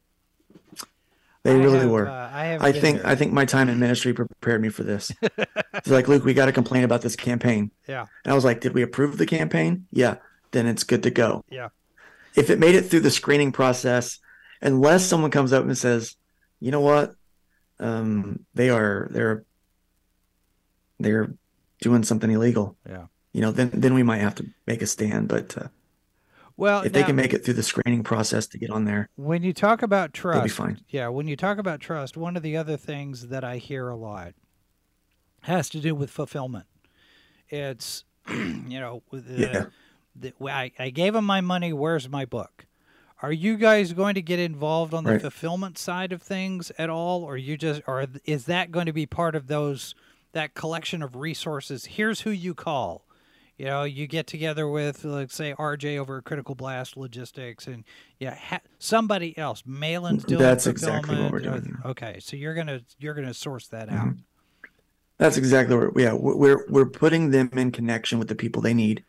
They I really have, were. uh, I. I think. I think my time in ministry prepared me for this. it's like, Luke, we got to complain about this campaign. Yeah. And I was like, did we approve the campaign? Yeah. Then it's good to go. Yeah. If it made it through the screening process, unless someone comes up and says, you know what, um, they are they're they're doing something illegal. Yeah. You know, then then we might have to make a stand. But uh, Well, if they can make it through the screening process to get on there, when you talk about they'll be trust, fine. yeah, when you talk about trust, one of the other things that I hear a lot has to do with fulfillment. It's, you know, the, Yeah. the, I, I gave him my money. Where's my book? Are you guys going to get involved on the Right. fulfillment side of things at all, or you just, or is that going to be part of those that collection of resources? Here's who you call. You know, you get together with, let's say, RJ over Critical Blast Logistics, and yeah, ha- somebody else. Malin's doing That's exactly what we're doing, uh, Okay, so you're gonna you're gonna source that Mhm. out. That's exactly what. Yeah, we're we're putting them in connection with the people they need,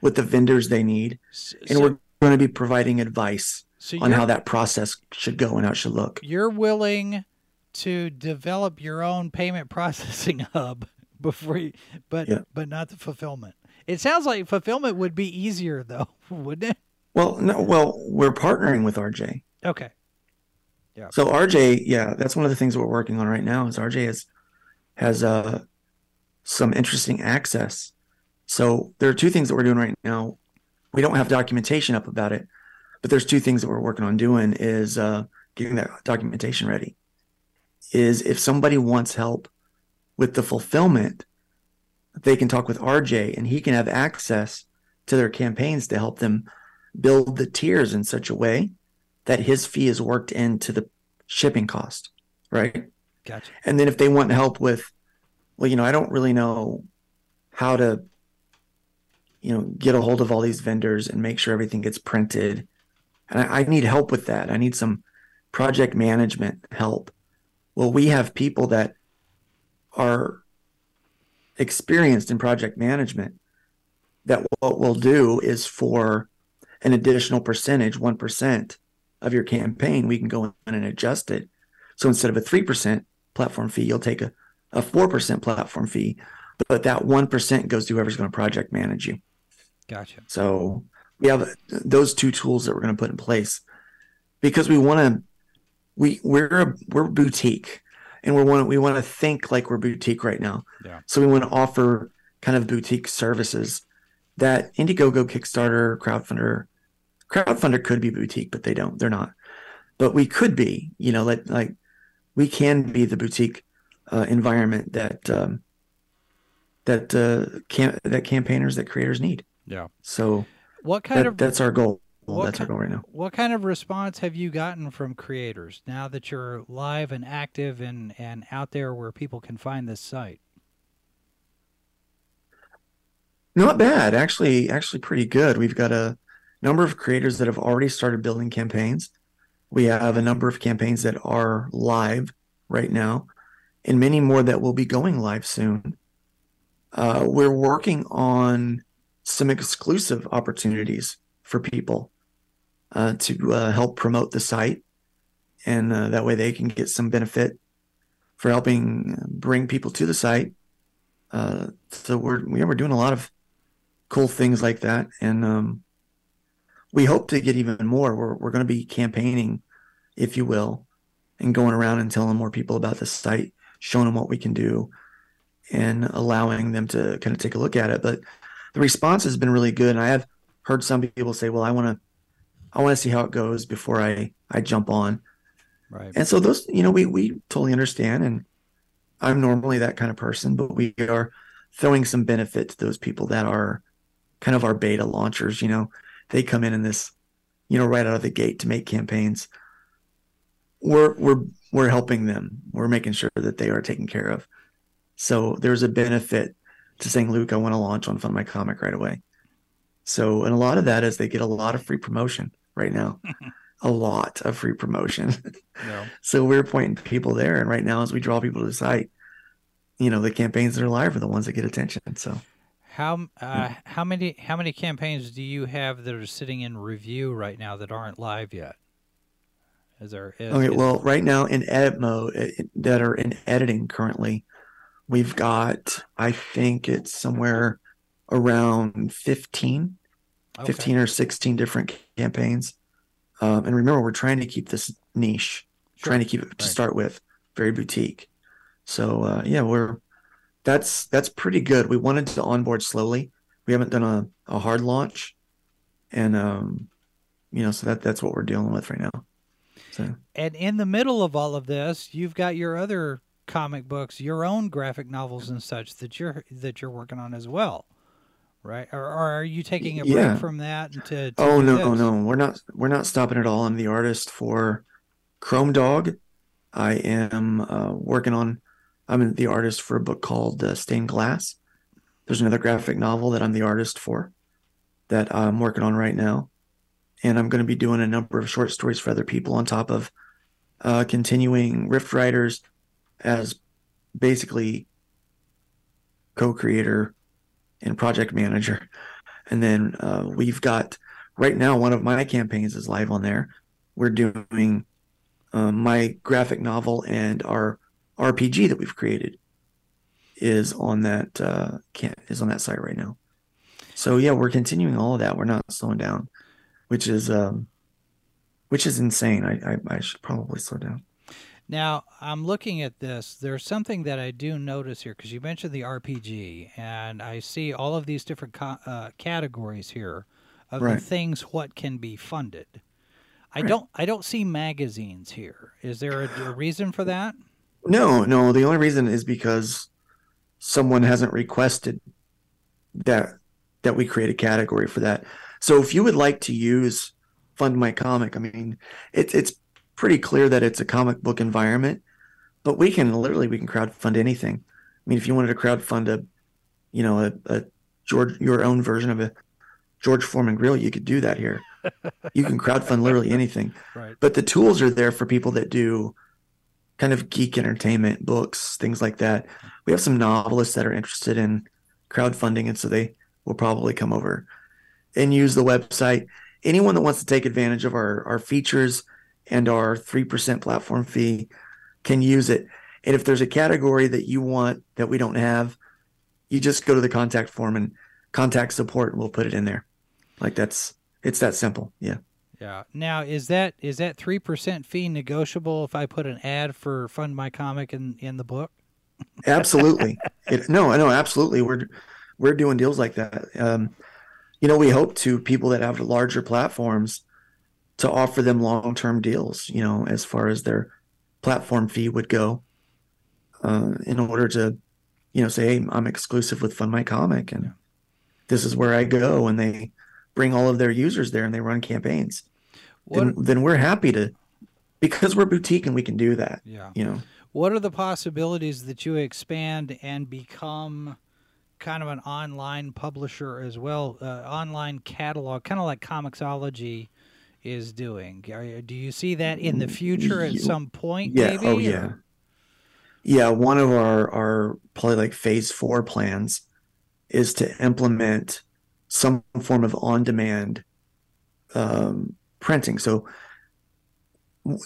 with the vendors they need, and so, we're going to be providing advice so on how that process should go and how it should look. you're willing to develop your own payment processing hub before you, but Yeah. but not the fulfillment. It sounds like fulfillment would be easier though, wouldn't it? Well, no, well, we're partnering with RJ. Okay. Yeah. So RJ, yeah, that's one of the things we're working on right now. Is RJ has has uh some interesting access. So there are two things that we're doing right now. We don't have documentation up about it, but there's two things that we're working on doing. Is uh getting that documentation ready. Is if somebody wants help with the fulfillment, they can talk with RJ and he can have access to their campaigns to help them build the tiers in such a way that his fee is worked into the shipping cost, right? Gotcha. And then if they want help with, well, you know, I don't really know how to, you know, get a hold of all these vendors and make sure everything gets printed. And I, I need help with that. I need some project management help. Well, we have people that are experienced in project management that what we'll do is for an additional percentage, 1% of your campaign, we can go in and adjust it. So instead of a 3% platform fee, you'll take a, a 4% platform fee, but that 1% goes to whoever's going to project manage you. Gotcha. So we have those two tools that we're going to put in place because we want to, we, we're, a, we're boutique and we want to, we want to think like we're boutique right now. Yeah. So we want to offer kind of boutique services that Indiegogo, Kickstarter, Crowdfundr, Crowdfundr could be boutique, but they don't. They're not. But we could be. You know, like like we can be the boutique uh, environment that um, that uh, cam- that campaigners, that creators need. Yeah. So What kind that, of that's our goal. What that's goal right now. What kind of response have you gotten from creators now that you're live and active and, and out there where people can find this site? Not bad, actually. Actually, pretty good. We've got a number of creators that have already started building campaigns. We have a number of campaigns that are live right now, and many more that will be going live soon. Uh, we're working on some exclusive opportunities for people uh, to uh, help promote the site, and uh, that way they can get some benefit for helping bring people to the site. Uh, so we're yeah, we're doing a lot of cool things like that, and um, we hope to get even more. We're we're going to be campaigning, if you will, and going around and telling more people about the site, showing them what we can do, and allowing them to kind of take a look at it. But the response has been really good, and I have heard some people say, "Well, I want to, I want to see how it goes before I I jump on." Right. And so those, you know, we we totally understand, and I'm normally that kind of person, but we are throwing some benefit to those people that are kind of our beta launchers. You know, they come in in this, you know, right out of the gate to make campaigns. We're we're we're helping them. We're making sure that they are taken care of. So there's a benefit to saying, Luke, I want to launch on Fund My Comic right away. So, and a lot of that is they get a lot of free promotion right now, a lot of free promotion. Yeah. So we're pointing people there, and right now, as we draw people to the site, you know, the campaigns that are live are the ones that get attention. So How uh, how many how many campaigns do you have that are sitting in review right now that aren't live yet? Is there? Is, okay, is- well, right now in edit mode that are in editing currently, we've got I think it's somewhere around 15, okay. 15 or sixteen different campaigns. Um, and remember, we're trying to keep this niche, Sure. trying to keep it to Right. start with, very boutique. So uh, yeah, we're that's that's pretty good. We wanted to onboard slowly. We haven't done a, a hard launch, and um, you know, so that that's what we're dealing with right now. So And in the middle of all of this, you've got your other comic books, your own graphic novels and such that you're that you're working on as well, right? Or, or are you taking a break Yeah. from that to? to oh no, this? no, we're not we're not stopping at all. I'm the artist for Chrome Dog. I am uh, working on. I'm the artist for a book called uh, Stained Glass. There's another graphic novel that I'm the artist for, that I'm working on right now, and I'm going to be doing a number of short stories for other people on top of uh, continuing Rift Riders as basically co-creator and project manager. And then uh, we've got right now one of my campaigns is live on there. We're doing um, my graphic novel and our RPG that we've created is on that uh, can't is on that site right now. So yeah, we're continuing all of that. We're not slowing down, which is um, which is insane. I, I, I should probably slow down. Now I'm looking at this. There's something that I do notice here because you mentioned the RPG, and I see all of these different co- uh, categories here of Right. the things what can be funded. I Right. don't I don't see magazines here. Is there a, a reason for that? No, no. The only reason is because someone hasn't requested that that we create a category for that. So if you would like to use Fund My Comic, I mean, it's it's pretty clear that it's a comic book environment, but we can literally we can crowdfund anything. I mean, if you wanted to crowdfund a, you know, a, a George your own version of a George Foreman grill, you could do that here. you can crowdfund literally anything Right. but the tools are there for people that do kind of geek entertainment books things like that we have some novelists that are interested in crowdfunding and so they will probably come over and use the website anyone that wants to take advantage of our, our features and our 3% platform fee can use it. And if there's a category that you want that we don't have you just go to the contact form and contact support and we'll put it in there. Like that's it's that simple. Yeah. Yeah. Now is that is that three percent fee negotiable if I put an ad for Fund My Comic in in the book? absolutely. It, no no absolutely. We're we're doing deals like that. Um you know we hope to people that have larger platforms to offer them long-term deals you know as far as their platform fee would go uh in order to you know say hey i'm exclusive with fund my comic and this is where i go and they bring all of their users there and they run campaigns then, then we're happy to because we're boutique and we can do that yeah. you know What are the possibilities that you expand and become kind of an online publisher as well, uh, online catalog, kind of like Comixology is doing? Are, do you see that in the future at some point? Yeah. Maybe, Oh, or- yeah. Yeah. One of our our probably like phase four plans is to implement some form of on demand um, printing. So,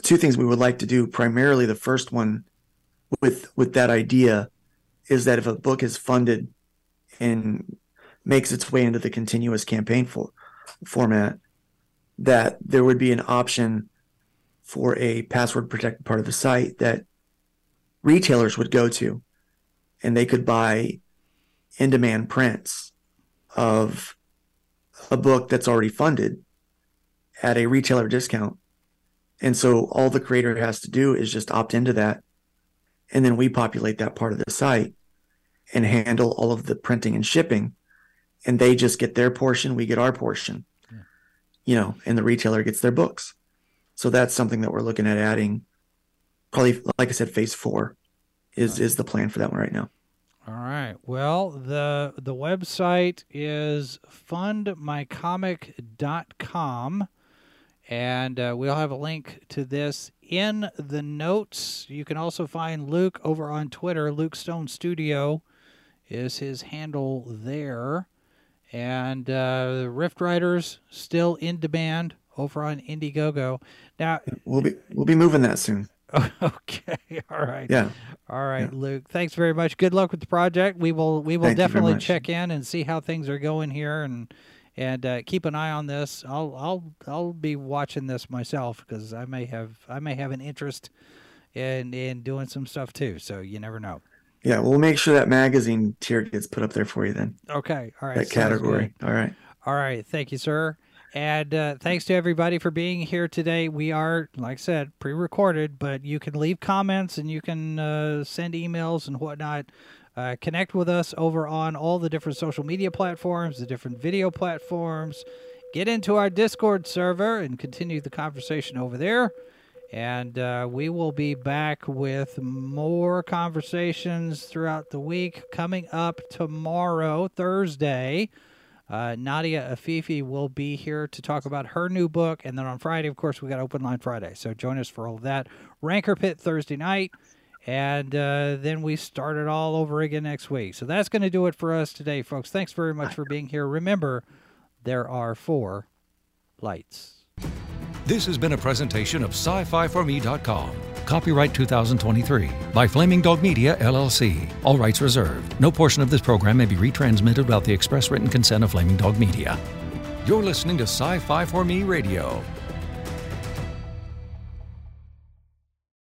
two things we would like to do. Primarily, the first one with with that idea is that if a book is funded and makes its way into the continuous campaign for, format, that there would be an option for a password protected part of the site that retailers would go to and they could buy in demand prints of a book that's already funded at a retailer discount. And so all the creator has to do is just opt into that. And then we populate that part of the site and handle all of the printing and shipping. And they just get their portion, we get our portion, you know, and the retailer gets their books. So that's something that we're looking at adding. Probably, like I said, phase four is is the plan for that one right now. All right. Well, the the website is fundmycomic.com and uh, we'll have a link to this in the notes. You can also find Luke over on Twitter. Luke Stone Studio is his handle there. And uh, the Rift Riders still in demand over on Indiegogo. Now, We'll be we'll be moving that soon. okay, all right. Yeah. All right, Luke. Thanks very much. Good luck with the project. We will we will Thank definitely check in and see how things are going here and and uh, keep an eye on this. I'll I'll I'll be watching this myself because I may have I may have an interest in in doing some stuff too. So you never know. Yeah, we'll make sure that magazine tier gets put up there for you then. Okay. All right. that category. All right. All right. Thank you, sir. And uh, thanks to everybody for being here today. We are, like I said, pre recorded, but you can leave comments and you can uh, send emails and whatnot. Uh, connect with us over on all the different social media platforms, the different video platforms. Get into our Discord server and continue the conversation over there. And uh, we will be back with more conversations throughout the week. Coming up tomorrow, Thursday, uh, Nadia Afifi will be here to talk about her new book. And then on Friday, of course, we got Open Line Friday. So join us for all of that. Ranker Pit Thursday night. And uh, then we start it all over again next week. So that's going to do it for us today, folks. Thanks very much for being here. Remember, there are four lights. This has been a presentation of sci-fi for me.com. Copyright 2023 by Flaming Dog Media, LLC. All rights reserved. No portion of this program may be retransmitted without the express written consent of Flaming Dog Media. You're listening to Sci Fi for Me Radio.